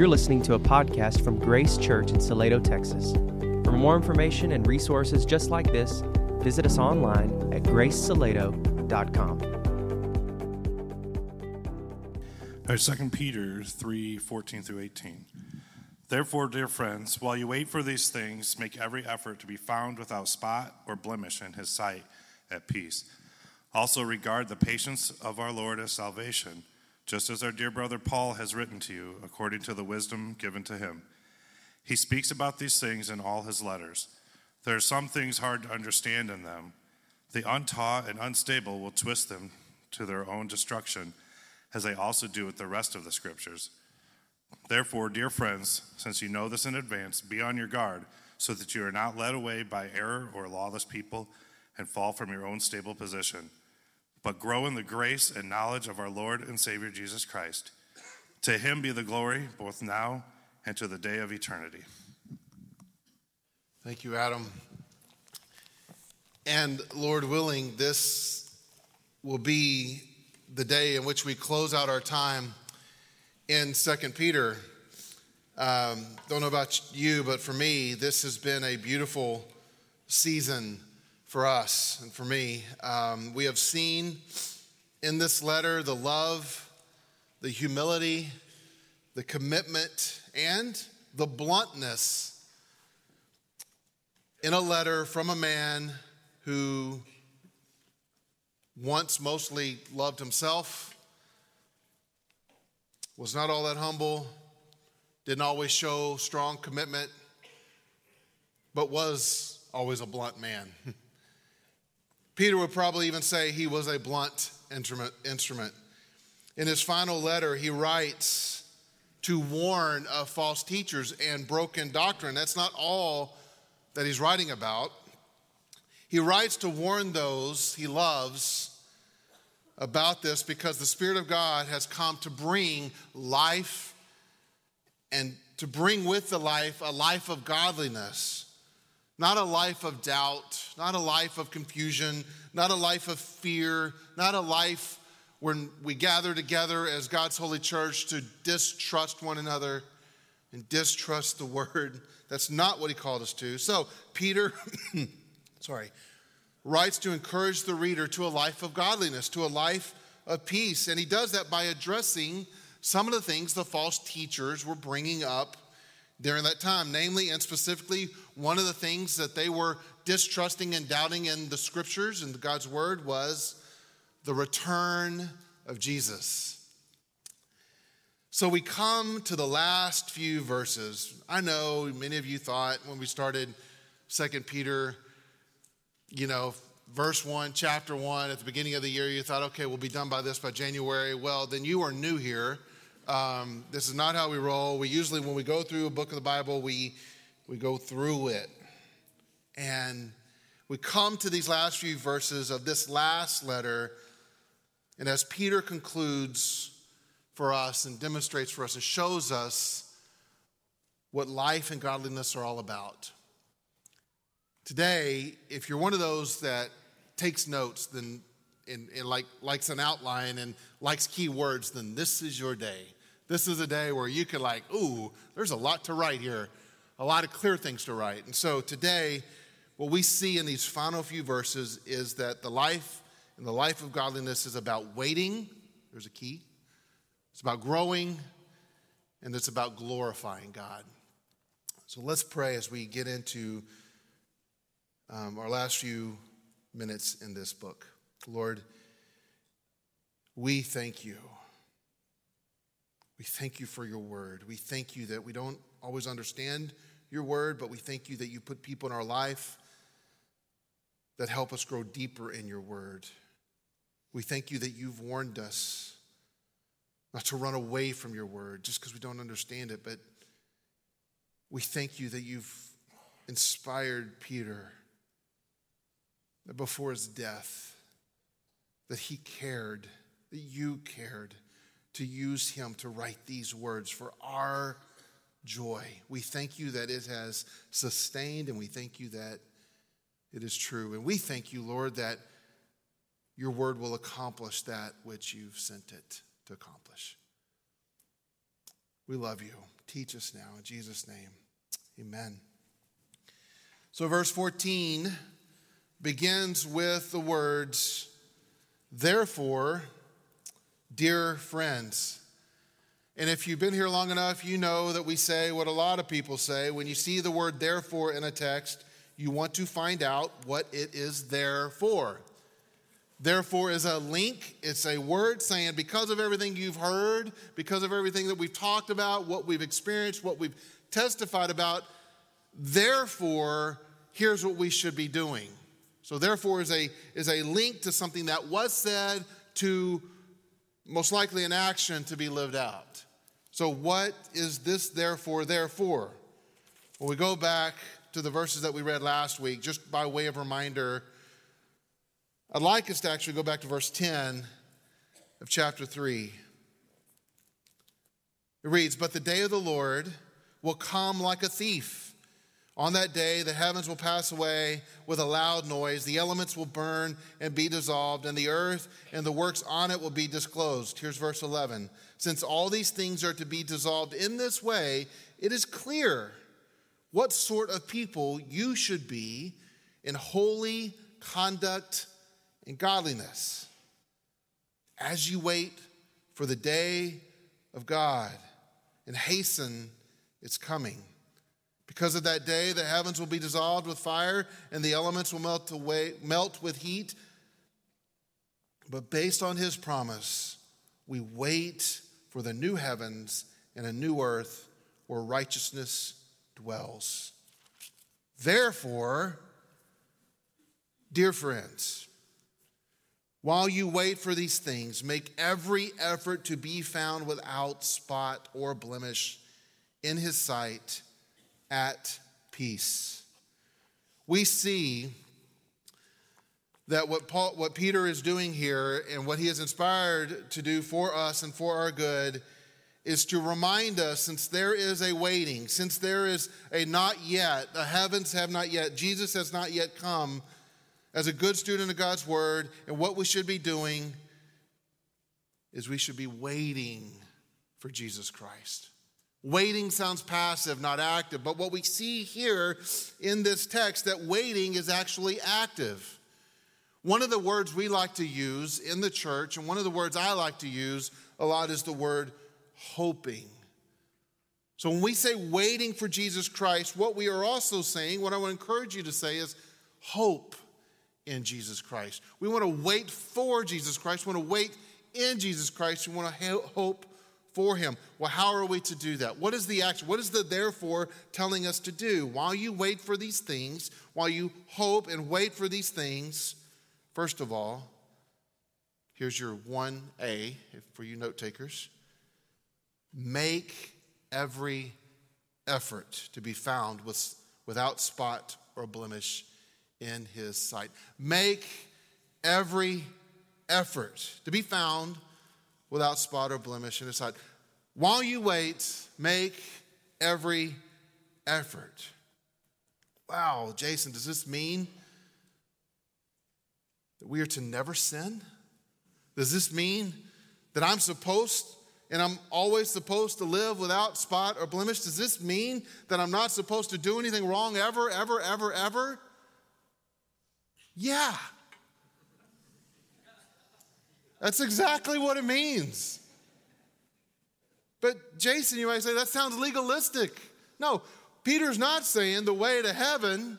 You're listening to a podcast from Grace Church in Salado, Texas. For more information and resources just like this, visit us online at gracesalado.com. All right, 2 Peter 3 14 through 18. Therefore, dear friends, while you wait for these things, make every effort to be found without spot or blemish in his sight at peace. Also, regard the patience of our Lord as salvation, just as our dear brother Paul has written to you, according to the wisdom given to him. He speaks about these things in all his letters. There are some things hard to understand in them. The untaught and unstable will twist them to their own destruction, as they also do with the rest of the scriptures. Therefore, dear friends, since you know this in advance, be on your guard so that you are not led away by error or lawless people and fall from your own stable position, but grow in the grace and knowledge of our Lord and Savior Jesus Christ. To him be the glory both now and to the day of eternity. Thank you, Adam. And Lord willing, this will be the day in which we close out our time in Second Peter. Um, don't know about you, but for me, this has been a beautiful season for us and for me. Um, we have seen in this letter the love, the humility, the commitment, and the bluntness in a letter from a man who once mostly loved himself was not all that humble, didn't always show strong commitment, but was always a blunt man. Peter would probably even say he was a blunt instrument. In his final letter, he writes to warn of false teachers and broken doctrine. That's not all that he's writing about. He writes to warn those he loves about this because the Spirit of God has come to bring life and to bring with the life a life of godliness, not a life of doubt, not a life of confusion, not a life of fear, not a life when we gather together as God's holy church to distrust one another and distrust the word. That's not what he called us to. So, Peter, sorry, writes to encourage the reader to a life of godliness, to a life of peace. And he does that by addressing some of the things the false teachers were bringing up during that time. Namely, and specifically, one of the things that they were distrusting and doubting in the scriptures and God's word was the return of Jesus. So we come to the last few verses. I know many of you thought when we started Second Peter you know, verse 1, chapter 1, at the beginning of the year, you thought, okay, we'll be done by this by January. Well, then you are new here. Um, this is not how we roll. We usually, when we go through a book of the Bible, we, we go through it. And we come to these last few verses of this last letter. And as Peter concludes for us and demonstrates for us, and shows us what life and godliness are all about. Today, if you're one of those that takes notes, then and, and like likes an outline and likes keywords, then this is your day. This is a day where you could, like, ooh, there's a lot to write here, a lot of clear things to write. And so today, what we see in these final few verses is that the life and the life of godliness is about waiting. There's a key. It's about growing, and it's about glorifying God. So let's pray as we get into um, our last few minutes in this book. Lord, we thank you. We thank you for your word. We thank you that we don't always understand your word, but we thank you that you put people in our life that help us grow deeper in your word. We thank you that you've warned us not to run away from your word just because we don't understand it, but we thank you that you've inspired Peter that before his death, that he cared, that you cared to use him to write these words for our joy. We thank you that it has sustained, and we thank you that it is true. And we thank you, Lord, that your word will accomplish that which you've sent it to accomplish. We love you. Teach us now in Jesus' name. Amen. So, verse 14 begins with the words, Therefore, dear friends. And if you've been here long enough, you know that we say what a lot of people say. When you see the word therefore in a text, you want to find out what it is there for. Therefore is a link. It's a word saying, because of everything you've heard, because of everything that we've talked about, what we've experienced, what we've testified about, therefore, here's what we should be doing. So, therefore, is a, is a link to something that was said to most likely an action to be lived out. So, what is this therefore, therefore? Well, we go back to the verses that we read last week, just by way of reminder I'd like us to actually go back to verse 10 of chapter 3. It reads, But the day of the Lord will come like a thief. On that day, the heavens will pass away with a loud noise, the elements will burn and be dissolved, and the earth and the works on it will be disclosed. Here's verse 11. Since all these things are to be dissolved in this way, it is clear what sort of people you should be in holy conduct and godliness as you wait for the day of God and hasten its coming. Because of that day, the heavens will be dissolved with fire and the elements will melt away, melt with heat. But based on his promise, we wait for the new heavens and a new earth where righteousness dwells. Therefore, dear friends, while you wait for these things, make every effort to be found without spot or blemish in his sight at peace. We see that what, Paul, what Peter is doing here and what he is inspired to do for us and for our good is to remind us since there is a waiting, since there is a not yet, the heavens have not yet, Jesus has not yet come as a good student of God's word, and what we should be doing is we should be waiting for Jesus Christ. Waiting sounds passive, not active, but what we see here in this text that waiting is actually active. One of the words we like to use in the church, and one of the words I like to use a lot is the word hoping. So when we say waiting for Jesus Christ, what we are also saying, what I want to encourage you to say is hope in Jesus Christ. We want to wait for Jesus Christ. We want to wait in Jesus Christ. We want to hope for him. Well, how are we to do that? What is the action? What is the therefore telling us to do? While you wait for these things, while you hope and wait for these things, first of all, here's your 1A for you note takers. Make every effort to be found with, without spot or blemish in his sight. Make every effort to be found without spot or blemish in his sight. While you wait, make every effort. Wow, Jason, does this mean that we are to never sin? Does this mean that I'm supposed and I'm always supposed to live without spot or blemish? Does this mean that I'm not supposed to do anything wrong ever, ever, ever, ever? Yeah. That's exactly what it means. But Jason, you might say, that sounds legalistic. No, Peter's not saying the way to heaven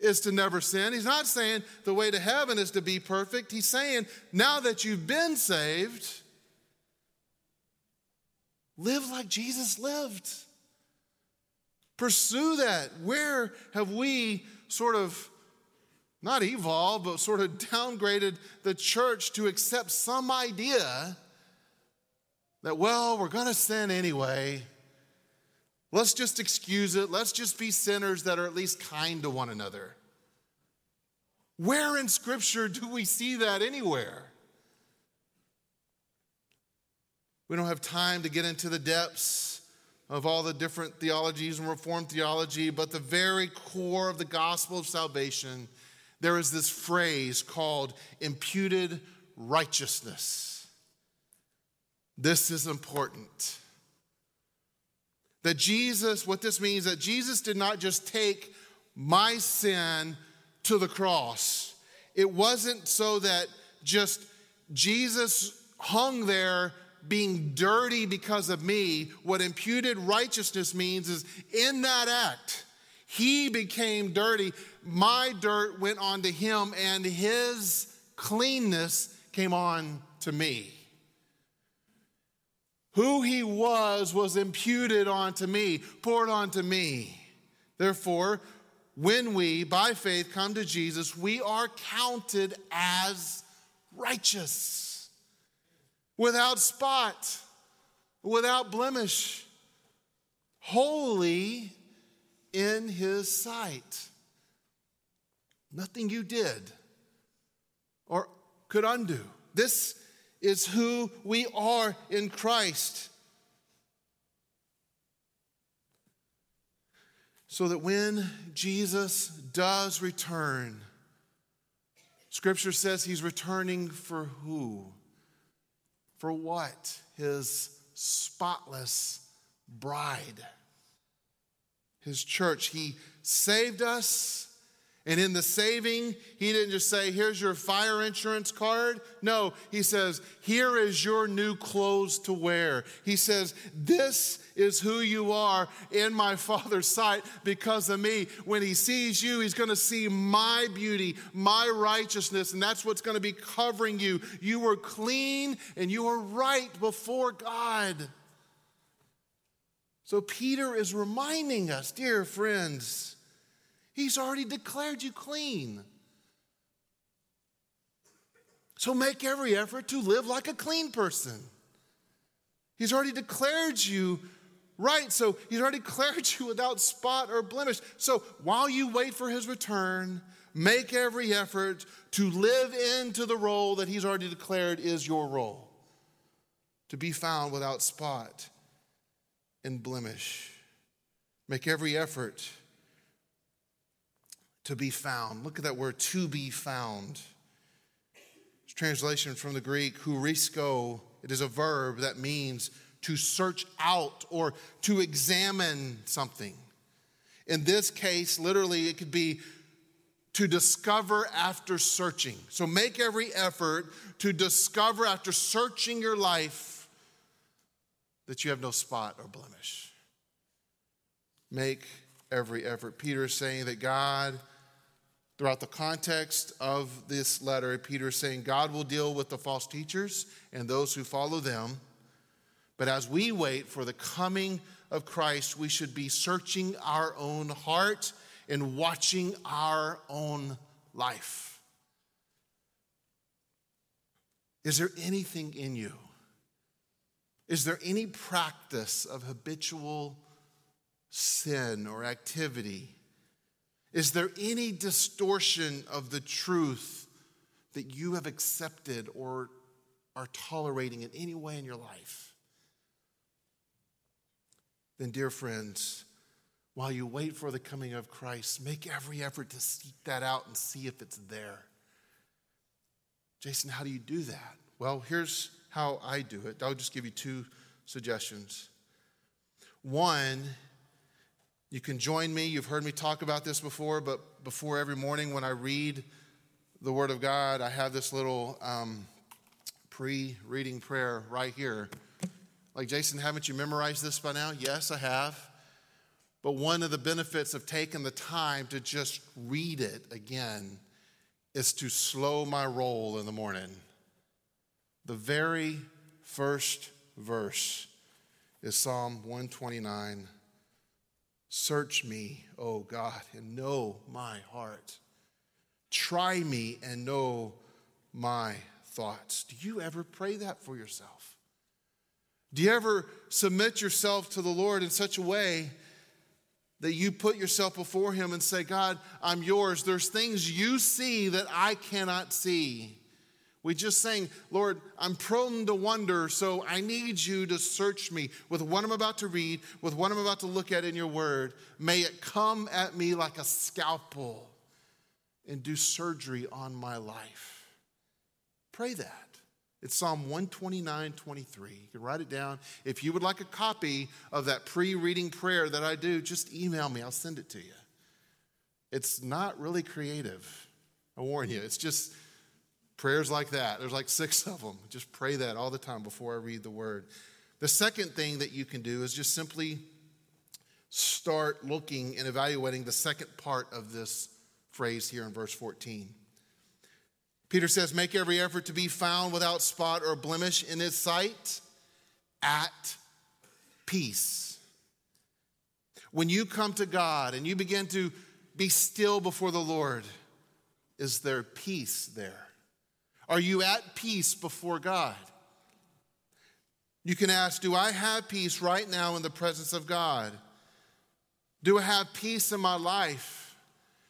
is to never sin. He's not saying the way to heaven is to be perfect. He's saying now that you've been saved, live like Jesus lived. Pursue that. Where have we sort of not evolved, but sort of downgraded the church to accept some idea that, well, we're going to sin anyway. Let's just excuse it. Let's just be sinners that are at least kind to one another. Where in Scripture do we see that anywhere? We don't have time to get into the depths of all the different theologies and Reformed theology, but the very core of the gospel of salvation there is this phrase called imputed righteousness. This is important. That Jesus, what this means, that Jesus did not just take my sin to the cross. It wasn't so that just Jesus hung there being dirty because of me. What imputed righteousness means is in that act, he became dirty. My dirt went on to him, and his cleanness came on to me. Who he was was imputed onto me, poured onto me. Therefore, when we, by faith, come to Jesus, we are counted as righteous, without spot, without blemish, holy in his sight. Nothing you did or could undo. This is who we are in Christ. So that when Jesus does return, Scripture says he's returning for who? For what? His spotless bride, his church. He saved us and in the saving, he didn't just say, Here's your fire insurance card. No, he says, Here is your new clothes to wear. He says, This is who you are in my Father's sight because of me. When he sees you, he's going to see my beauty, my righteousness, and that's what's going to be covering you. You were clean and you are right before God. So Peter is reminding us, dear friends, He's already declared you clean. So make every effort to live like a clean person. He's already declared you right. So he's already declared you without spot or blemish. So while you wait for his return, make every effort to live into the role that he's already declared is your role to be found without spot and blemish. Make every effort to be found. Look at that word, to be found. It's translation from the Greek, heurisko. It is a verb that means to search out or to examine something. In this case, literally, it could be to discover after searching. So make every effort to discover after searching your life that you have no spot or blemish. Make every effort. Peter is saying that God Throughout the context of this letter, Peter is saying God will deal with the false teachers and those who follow them. But as we wait for the coming of Christ, we should be searching our own heart and watching our own life. Is there anything in you? Is there any practice of habitual sin or activity is there any distortion of the truth that you have accepted or are tolerating in any way in your life? Then, dear friends, while you wait for the coming of Christ, make every effort to seek that out and see if it's there. Jason, how do you do that? Well, here's how I do it. I'll just give you two suggestions. One you can join me. You've heard me talk about this before, but before every morning when I read the Word of God, I have this little um, pre reading prayer right here. Like, Jason, haven't you memorized this by now? Yes, I have. But one of the benefits of taking the time to just read it again is to slow my roll in the morning. The very first verse is Psalm 129. Search me, O God, and know my heart. Try me and know my thoughts. Do you ever pray that for yourself? Do you ever submit yourself to the Lord in such a way that you put yourself before Him and say, God, I'm yours? There's things you see that I cannot see. We just saying, Lord, I'm prone to wonder, so I need you to search me with what I'm about to read, with what I'm about to look at in your word. May it come at me like a scalpel and do surgery on my life. Pray that. It's Psalm 129, 23. You can write it down. If you would like a copy of that pre reading prayer that I do, just email me. I'll send it to you. It's not really creative. I warn you. It's just prayers like that. There's like six of them. Just pray that all the time before I read the word. The second thing that you can do is just simply start looking and evaluating the second part of this phrase here in verse 14. Peter says, Make every effort to be found without spot or blemish in his sight at peace. When you come to God and you begin to be still before the Lord, is there peace there? Are you at peace before God? You can ask, Do I have peace right now in the presence of God? Do I have peace in my life?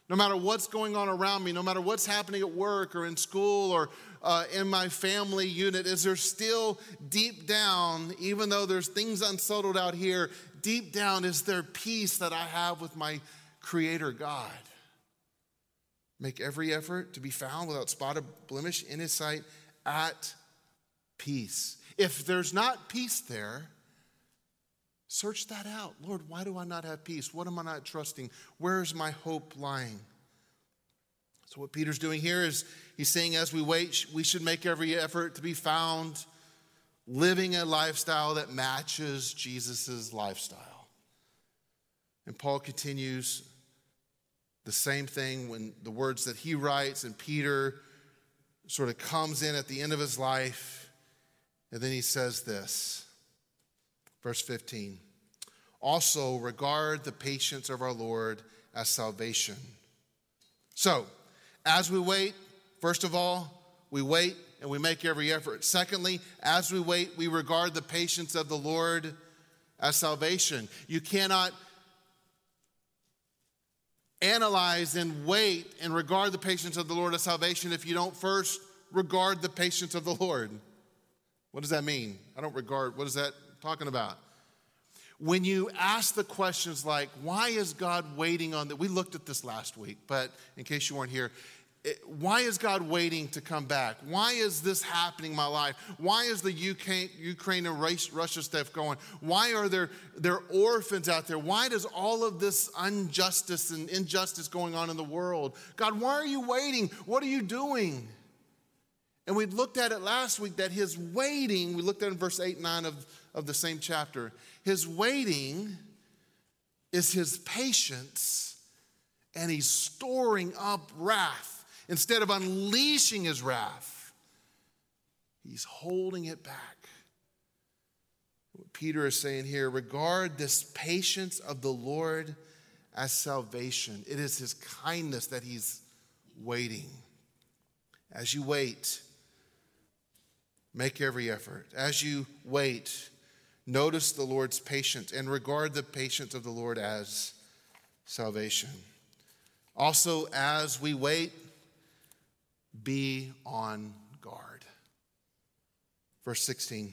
No matter what's going on around me, no matter what's happening at work or in school or uh, in my family unit, is there still deep down, even though there's things unsettled out here, deep down, is there peace that I have with my Creator God? Make every effort to be found without spot or blemish in His sight at peace. If there's not peace there, Search that out. Lord, why do I not have peace? What am I not trusting? Where is my hope lying? So, what Peter's doing here is he's saying, as we wait, we should make every effort to be found living a lifestyle that matches Jesus' lifestyle. And Paul continues the same thing when the words that he writes and Peter sort of comes in at the end of his life. And then he says this Verse 15. Also, regard the patience of our Lord as salvation. So, as we wait, first of all, we wait and we make every effort. Secondly, as we wait, we regard the patience of the Lord as salvation. You cannot analyze and wait and regard the patience of the Lord as salvation if you don't first regard the patience of the Lord. What does that mean? I don't regard, what is that talking about? When you ask the questions like, why is God waiting on that? We looked at this last week, but in case you weren't here, why is God waiting to come back? Why is this happening in my life? Why is the UK, Ukraine and Russia stuff going? Why are there, there orphans out there? Why does all of this injustice and injustice going on in the world? God, why are you waiting? What are you doing? And we looked at it last week that his waiting, we looked at in verse 8 and 9 of, of the same chapter, his waiting is his patience, and he's storing up wrath. Instead of unleashing his wrath, he's holding it back. What Peter is saying here regard this patience of the Lord as salvation. It is his kindness that he's waiting. As you wait, make every effort. As you wait, Notice the Lord's patience and regard the patience of the Lord as salvation. Also, as we wait, be on guard. Verse 16.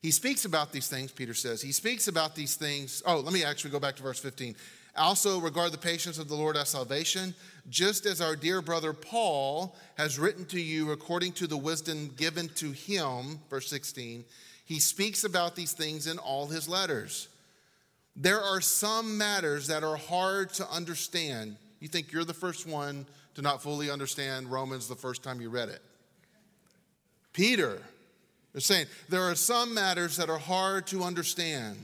He speaks about these things, Peter says. He speaks about these things. Oh, let me actually go back to verse 15. Also, regard the patience of the Lord as salvation, just as our dear brother Paul has written to you according to the wisdom given to him, verse 16 he speaks about these things in all his letters. There are some matters that are hard to understand. You think you're the first one to not fully understand Romans the first time you read it. Peter is saying there are some matters that are hard to understand.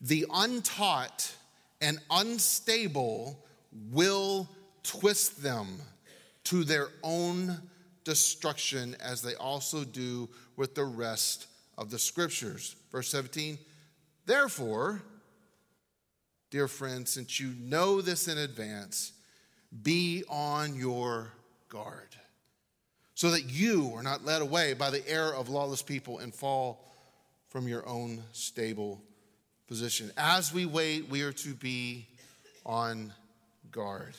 The untaught and unstable will twist them to their own destruction as they also do with the rest of the scriptures. Verse 17, therefore, dear friends, since you know this in advance, be on your guard so that you are not led away by the error of lawless people and fall from your own stable position. As we wait, we are to be on guard.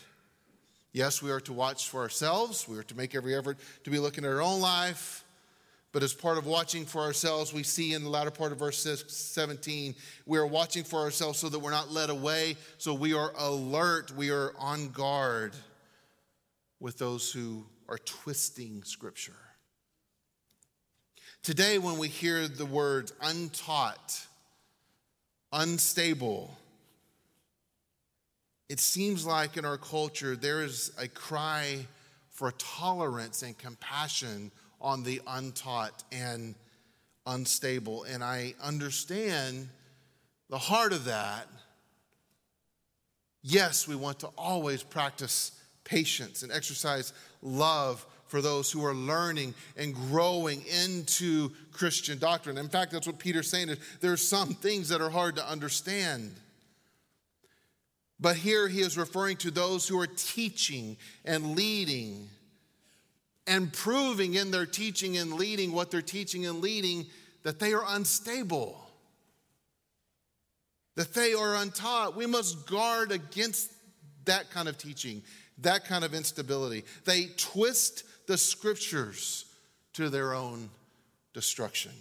Yes, we are to watch for ourselves. We are to make every effort to be looking at our own life, but as part of watching for ourselves, we see in the latter part of verse 17, we are watching for ourselves so that we're not led away. So we are alert, we are on guard with those who are twisting Scripture. Today, when we hear the words untaught, unstable, it seems like in our culture there is a cry for tolerance and compassion on the untaught and unstable. And I understand the heart of that. Yes, we want to always practice patience and exercise love for those who are learning and growing into Christian doctrine. In fact, that's what Peter's saying is there are some things that are hard to understand. But here he is referring to those who are teaching and leading and proving in their teaching and leading what they're teaching and leading that they are unstable, that they are untaught. We must guard against that kind of teaching, that kind of instability. They twist the scriptures to their own destruction.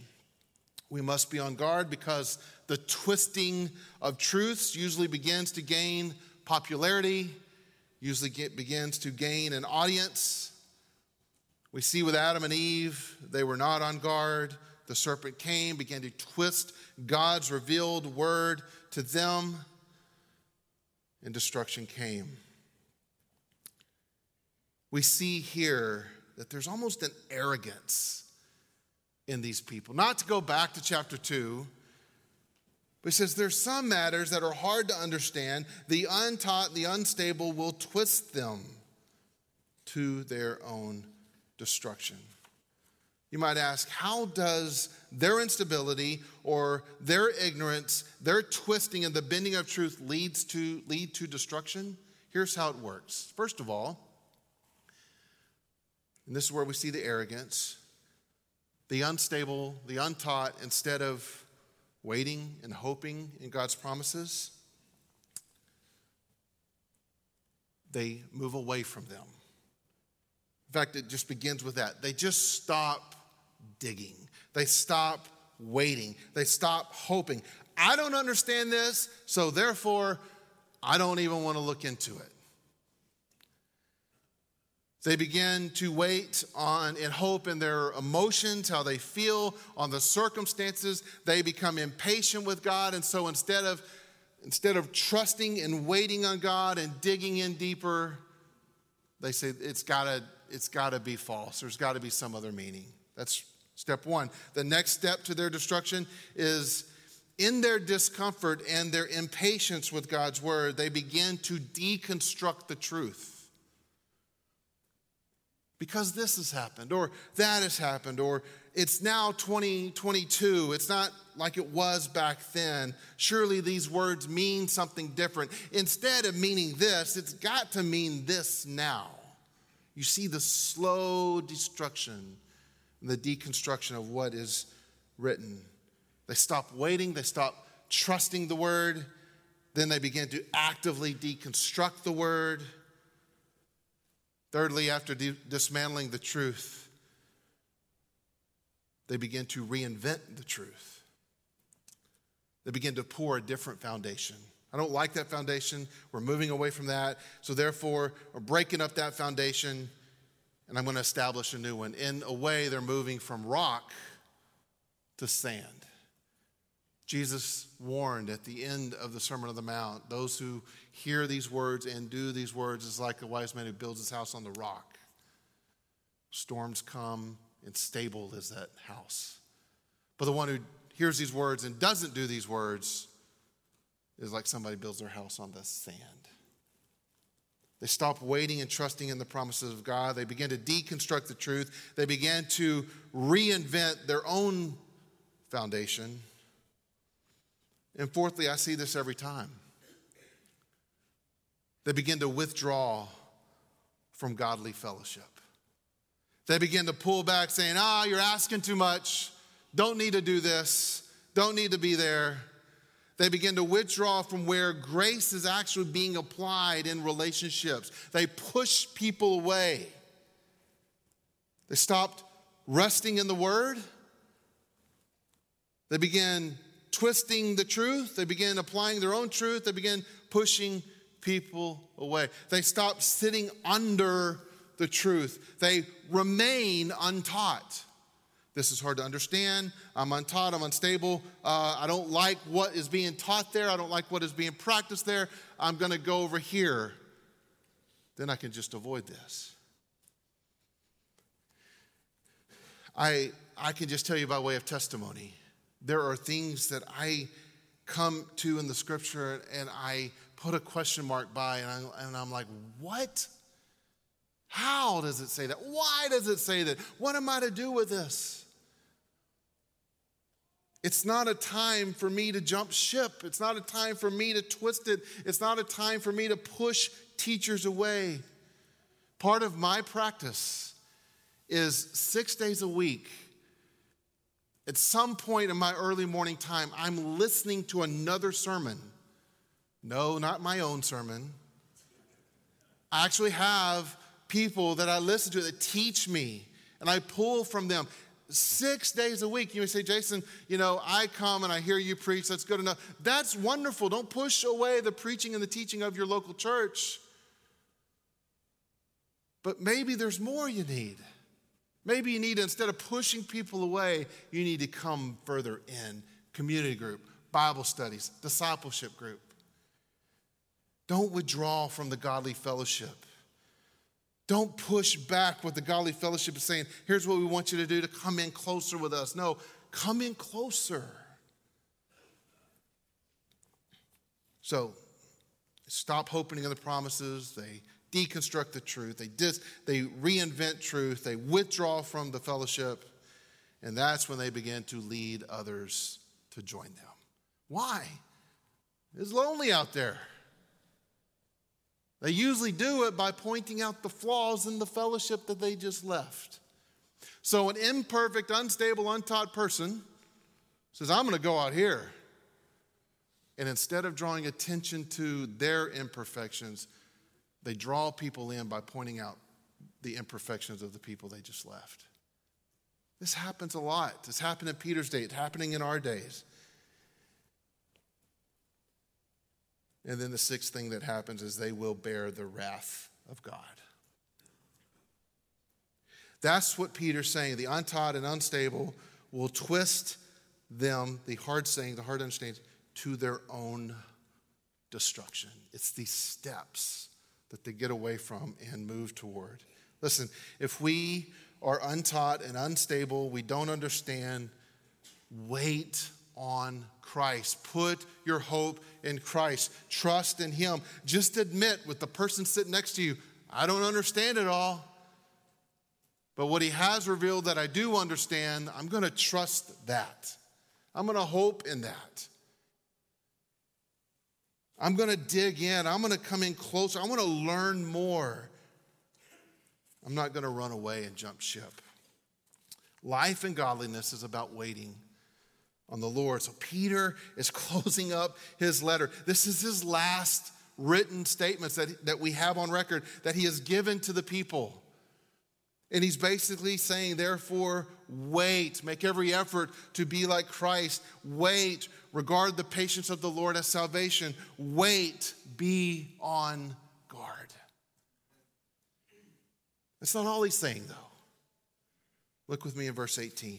We must be on guard because the twisting of truths usually begins to gain popularity, usually get, begins to gain an audience. We see with Adam and Eve, they were not on guard. The serpent came, began to twist God's revealed word to them, and destruction came. We see here that there's almost an arrogance in these people. Not to go back to chapter 2, but he says there's some matters that are hard to understand. The untaught, the unstable will twist them to their own destruction. You might ask, how does their instability or their ignorance, their twisting and the bending of truth leads to lead to destruction? Here's how it works. First of all, and this is where we see the arrogance, the unstable, the untaught, instead of waiting and hoping in God's promises, they move away from them. In fact, it just begins with that. They just stop digging, they stop waiting, they stop hoping. I don't understand this, so therefore, I don't even want to look into it. They begin to wait on and hope in their emotions, how they feel, on the circumstances. They become impatient with God. And so instead of, instead of trusting and waiting on God and digging in deeper, they say it's gotta, it's gotta be false. There's gotta be some other meaning. That's step one. The next step to their destruction is in their discomfort and their impatience with God's word, they begin to deconstruct the truth because this has happened or that has happened or it's now 2022 it's not like it was back then surely these words mean something different instead of meaning this it's got to mean this now you see the slow destruction and the deconstruction of what is written they stop waiting they stop trusting the word then they begin to actively deconstruct the word Thirdly, after de- dismantling the truth, they begin to reinvent the truth. They begin to pour a different foundation. I don't like that foundation. We're moving away from that. So, therefore, we're breaking up that foundation and I'm going to establish a new one. In a way, they're moving from rock to sand. Jesus warned at the end of the Sermon on the Mount those who hear these words and do these words is like a wise man who builds his house on the rock. Storms come, and stable is that house. But the one who hears these words and doesn't do these words is like somebody builds their house on the sand. They stop waiting and trusting in the promises of God. They begin to deconstruct the truth. They begin to reinvent their own foundation. And fourthly, I see this every time. They begin to withdraw from godly fellowship. They begin to pull back, saying, Ah, you're asking too much. Don't need to do this. Don't need to be there. They begin to withdraw from where grace is actually being applied in relationships. They push people away. They stopped resting in the word. They began twisting the truth. They begin applying their own truth. They begin pushing people away. They stop sitting under the truth. They remain untaught. This is hard to understand. I'm untaught. I'm unstable. Uh, I don't like what is being taught there. I don't like what is being practiced there. I'm going to go over here. Then I can just avoid this. I, I can just tell you by way of testimony. There are things that I come to in the scripture and I put a question mark by, and, I, and I'm like, what? How does it say that? Why does it say that? What am I to do with this? It's not a time for me to jump ship. It's not a time for me to twist it. It's not a time for me to push teachers away. Part of my practice is six days a week. At some point in my early morning time, I'm listening to another sermon. No, not my own sermon. I actually have people that I listen to that teach me, and I pull from them six days a week. You may say, Jason, you know, I come and I hear you preach. That's good enough. That's wonderful. Don't push away the preaching and the teaching of your local church. But maybe there's more you need. Maybe you need, instead of pushing people away, you need to come further in. Community group, Bible studies, discipleship group. Don't withdraw from the godly fellowship. Don't push back what the godly fellowship is saying. Here's what we want you to do to come in closer with us. No, come in closer. So, stop hoping in the promises. They deconstruct the truth. They, dis, they reinvent truth. They withdraw from the fellowship. And that's when they begin to lead others to join them. Why? It's lonely out there. They usually do it by pointing out the flaws in the fellowship that they just left. So, an imperfect, unstable, untaught person says, I'm going to go out here. And instead of drawing attention to their imperfections, they draw people in by pointing out the imperfections of the people they just left. This happens a lot. This happened in Peter's day, it's happening in our days. And then the sixth thing that happens is they will bear the wrath of God. That's what Peter's saying. The untaught and unstable will twist them, the hard saying, the hard understanding, to their own destruction. It's these steps that they get away from and move toward. Listen, if we are untaught and unstable, we don't understand, wait on Christ. Put your hope in Christ. Trust in Him. Just admit with the person sitting next to you, I don't understand it all. But what He has revealed that I do understand, I'm going to trust that. I'm going to hope in that. I'm going to dig in. I'm going to come in closer. I want to learn more. I'm not going to run away and jump ship. Life and godliness is about waiting on the Lord. So Peter is closing up his letter. This is his last written statements that, that we have on record that he has given to the people. And he's basically saying, therefore, wait, make every effort to be like Christ. Wait, regard the patience of the Lord as salvation. Wait, be on guard. That's not all he's saying, though. Look with me in verse 18.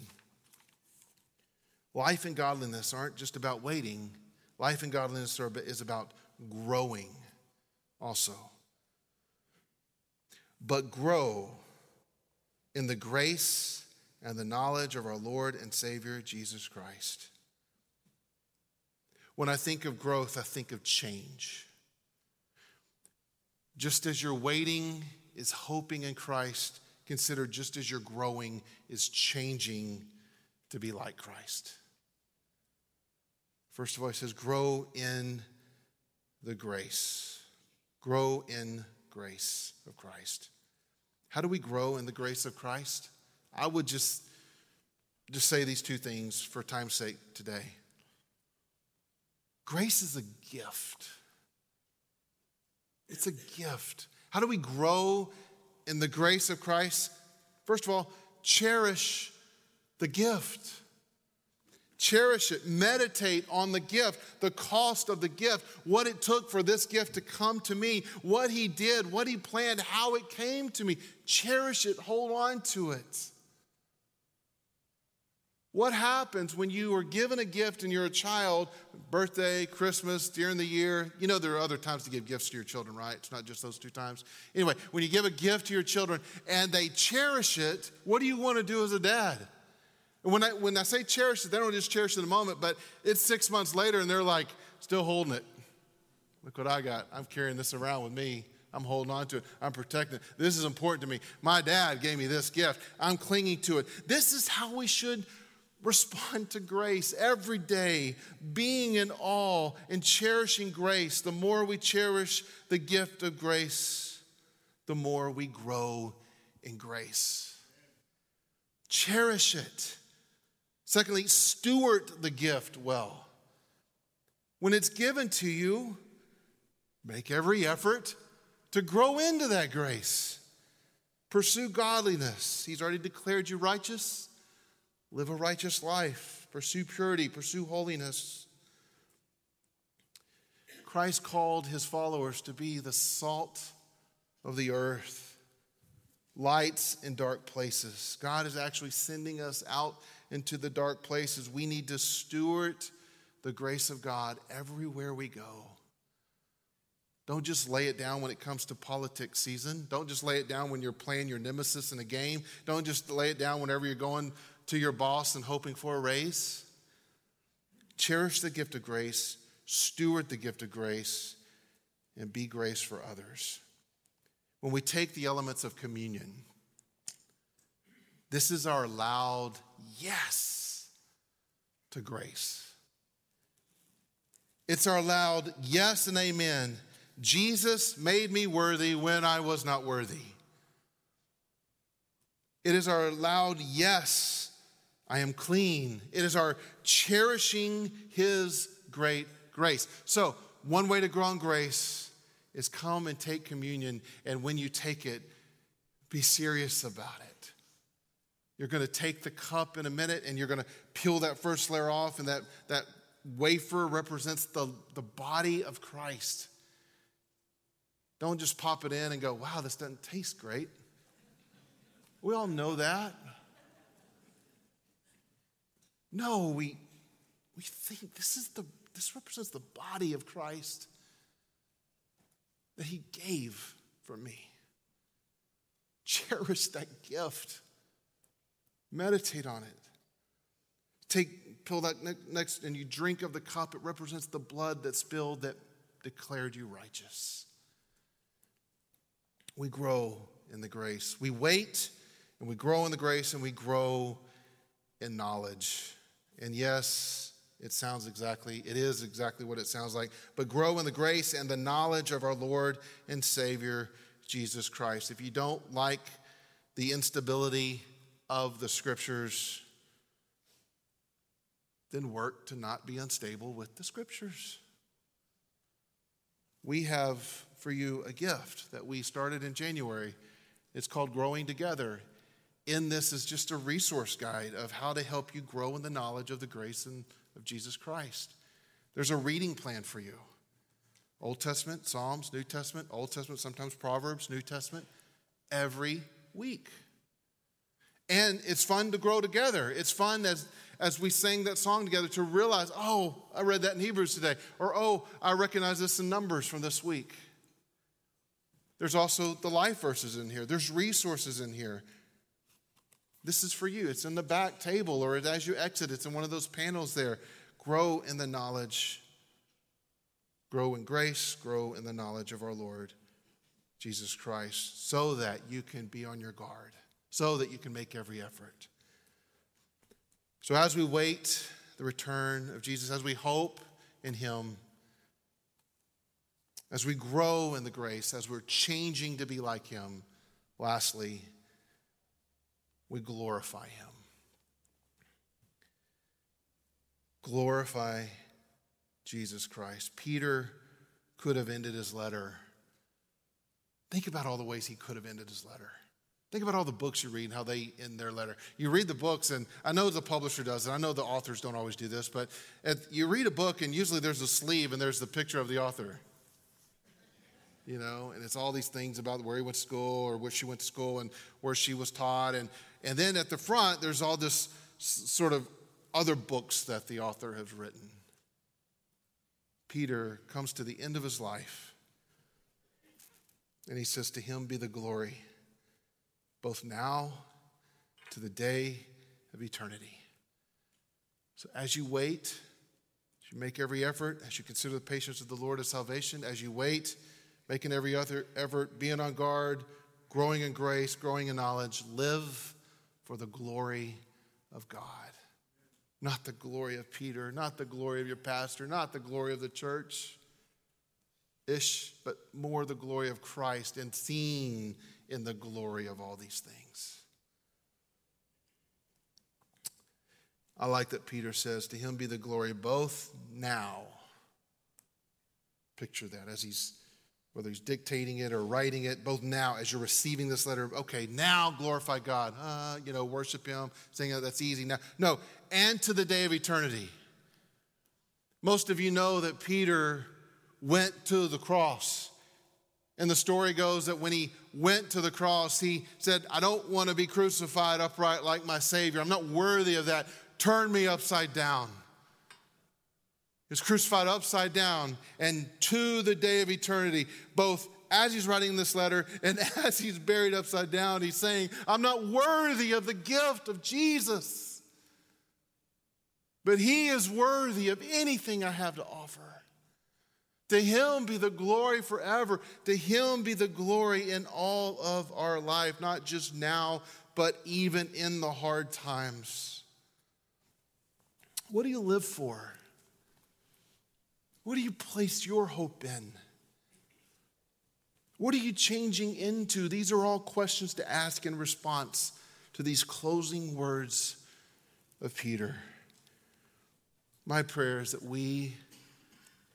Life and godliness aren't just about waiting, life and godliness is about growing also. But grow in the grace and the knowledge of our Lord and Savior Jesus Christ. When I think of growth, I think of change. Just as you're waiting is hoping in Christ, consider just as you're growing is changing to be like Christ. First of all, he says, grow in the grace. Grow in grace of Christ. How do we grow in the grace of Christ? I would just, just say these two things for time's sake today. Grace is a gift. It's a gift. How do we grow in the grace of Christ? First of all, cherish the gift. Cherish it. Meditate on the gift, the cost of the gift, what it took for this gift to come to me, what He did, what He planned, how it came to me. Cherish it. Hold on to it. What happens when you are given a gift and you're a child, birthday, Christmas, during the year? You know, there are other times to give gifts to your children, right? It's not just those two times. Anyway, when you give a gift to your children and they cherish it, what do you want to do as a dad? And when I, when I say cherish it, they don't just cherish it in the moment, but it's six months later and they're like, still holding it. Look what I got. I'm carrying this around with me. I'm holding on to it. I'm protecting it. This is important to me. My dad gave me this gift. I'm clinging to it. This is how we should respond to grace every day, being in awe and cherishing grace. The more we cherish the gift of grace, the more we grow in grace. Cherish it. Secondly, steward the gift well. When it's given to you, make every effort to grow into that grace. Pursue godliness. He's already declared you righteous. Live a righteous life, pursue purity, pursue holiness. Christ called his followers to be the salt of the earth, lights in dark places. God is actually sending us out into the dark places. We need to steward the grace of God everywhere we go. Don't just lay it down when it comes to politics season. Don't just lay it down when you're playing your nemesis in a game. Don't just lay it down whenever you're going to your boss and hoping for a raise. Cherish the gift of grace, steward the gift of grace, and be grace for others. When we take the elements of communion, this is our loud yes to grace. It's our loud yes and amen. Jesus made me worthy when I was not worthy. It is our loud yes I am clean. It is our cherishing His great grace. So, one way to grow in grace is come and take communion, and when you take it, be serious about it. You're going to take the cup in a minute and you're going to peel that first layer off, and that, that wafer represents the, the body of Christ. Don't just pop it in and go, wow, this doesn't taste great. We all know that. No, we, we think this is the this represents the body of Christ that he gave for me. Cherish that gift. Meditate on it. Take pull that next and you drink of the cup. It represents the blood that spilled that declared you righteous. We grow in the grace. We wait and we grow in the grace and we grow in knowledge. And yes, it sounds exactly, it is exactly what it sounds like. But grow in the grace and the knowledge of our Lord and Savior, Jesus Christ. If you don't like the instability of the scriptures, then work to not be unstable with the scriptures. We have for you a gift that we started in January. It's called Growing Together in this is just a resource guide of how to help you grow in the knowledge of the grace and of Jesus Christ. There's a reading plan for you. Old Testament, Psalms, New Testament, Old Testament, sometimes Proverbs, New Testament, every week. And it's fun to grow together. It's fun as, as we sing that song together to realize, oh, I read that in Hebrews today, or oh, I recognize this in Numbers from this week. There's also the life verses in here, there's resources in here. This is for you. It's in the back table, or as you exit, it's in one of those panels there. Grow in the knowledge, grow in grace, grow in the knowledge of our Lord Jesus Christ, so that you can be on your guard, so that you can make every effort. So, as we wait the return of Jesus, as we hope in Him, as we grow in the grace, as we're changing to be like Him, lastly, we glorify him. Glorify Jesus Christ. Peter could have ended his letter. Think about all the ways he could have ended his letter. Think about all the books you read and how they end their letter. You read the books, and I know the publisher does and I know the authors don't always do this, but you read a book, and usually there's a sleeve and there's the picture of the author you know, and it's all these things about where he went to school or where she went to school and where she was taught. And, and then at the front, there's all this sort of other books that the author has written. Peter comes to the end of his life and he says, To him be the glory, both now to the day of eternity. So as you wait, as you make every effort, as you consider the patience of the Lord as salvation, as you wait, making every other effort, being on guard, growing in grace, growing in knowledge, live for the glory of God. Not the glory of Peter, not the glory of your pastor, not the glory of the church ish, but more the glory of Christ and seen in the glory of all these things. I like that Peter says, To him be the glory both now. Picture that as he's, whether he's dictating it or writing it, both now as you're receiving this letter. Okay, now glorify God. Uh, you know, worship him, saying oh, that's easy now. No, and to the day of eternity. Most of you know that Peter went to the cross. And the story goes that when he went to the cross, he said, I don't want to be crucified upright like my Savior. I'm not worthy of that. Turn me upside down. He was crucified upside down and to the day of eternity, both as he's writing this letter and as he's buried upside down, he's saying, I'm not worthy of the gift of Jesus, but he is worthy of anything I have to offer. To him be the glory forever. To him be the glory in all of our life, not just now, but even in the hard times. What do you live for? What do you place your hope in? What are you changing into? These are all questions to ask in response to these closing words of Peter. My prayer is that we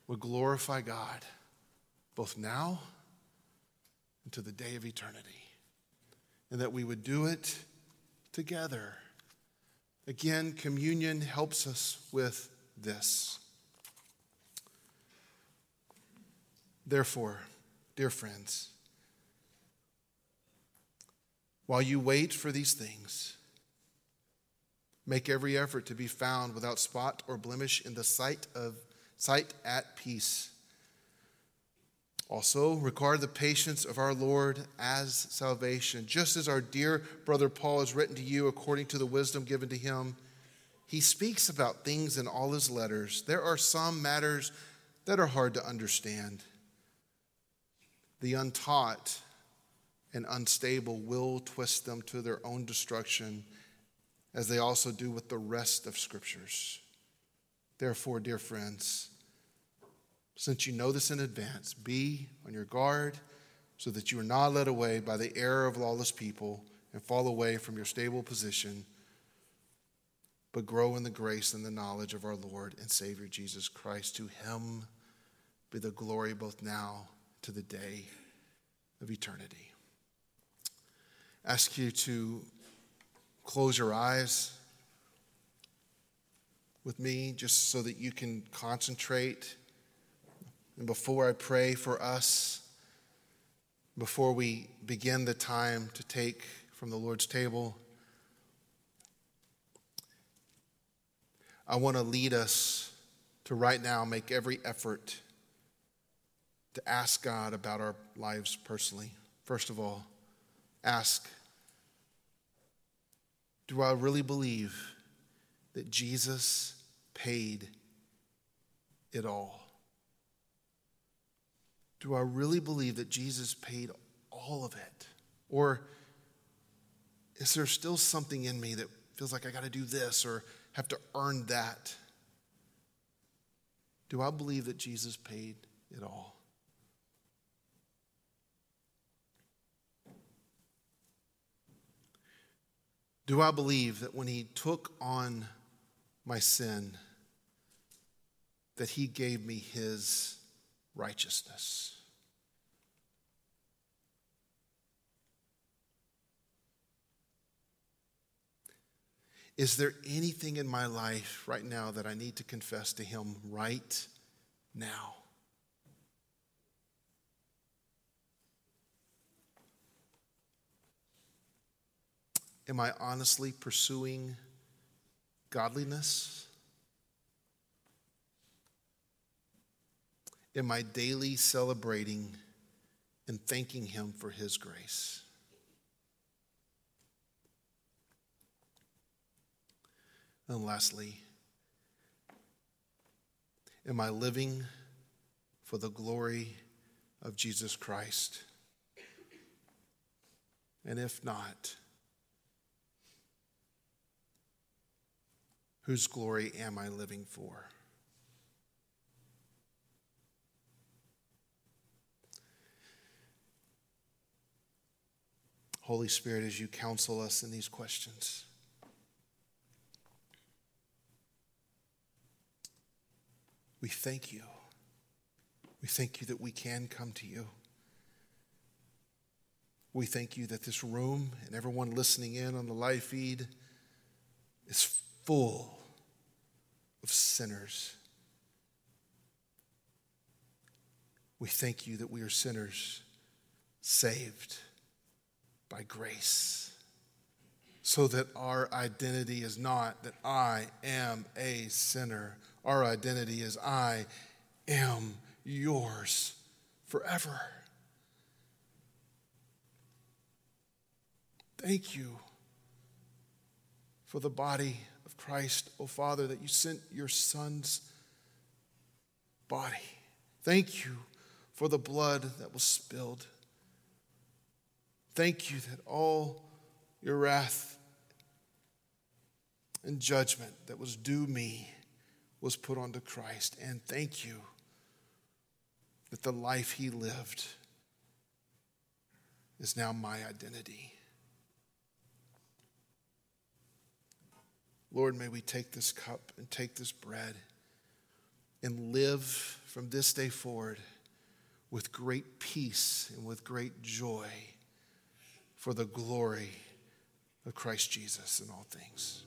would glorify God both now and to the day of eternity, and that we would do it together Again, communion helps us with this. Therefore, dear friends, while you wait for these things, make every effort to be found without spot or blemish in the sight of sight at peace also, regard the patience of our Lord as salvation. Just as our dear brother Paul has written to you according to the wisdom given to him, he speaks about things in all his letters. There are some matters that are hard to understand. The untaught and unstable will twist them to their own destruction, as they also do with the rest of scriptures. Therefore, dear friends, since you know this in advance, be on your guard so that you are not led away by the error of lawless people and fall away from your stable position, but grow in the grace and the knowledge of our Lord and Savior Jesus Christ. To him be the glory both now to the day of eternity. ask you to close your eyes with me just so that you can concentrate and before I pray for us, before we begin the time to take from the Lord's table, I want to lead us to right now make every effort to ask God about our lives personally. First of all, ask Do I really believe that Jesus paid it all? do I really believe that Jesus paid all of it? Or is there still something in me that feels like I got to do this or have to earn that? Do I believe that Jesus paid it all? Do I believe that when he took on my sin, that he gave me his righteousness. Is there anything in my life right now that I need to confess to Him right now? Am I honestly pursuing godliness? Am I daily celebrating and thanking Him for His grace? And lastly, am I living for the glory of Jesus Christ? And if not, whose glory am I living for? Holy Spirit, as you counsel us in these questions, we thank you. We thank you that we can come to you. We thank you that this room and everyone listening in on the live feed is full of sinners. We thank you that we are sinners saved by grace, so that our identity is not that I am a sinner. Our identity is I am yours forever. Thank you for the body of Christ, O oh Father, that you sent your Son's body. Thank you for the blood that was spilled. Thank you that all your wrath and judgment that was due me was put onto Christ. And thank you that the life he lived is now my identity. Lord, may we take this cup and take this bread and live from this day forward with great peace and with great joy for the glory of Christ Jesus in all things.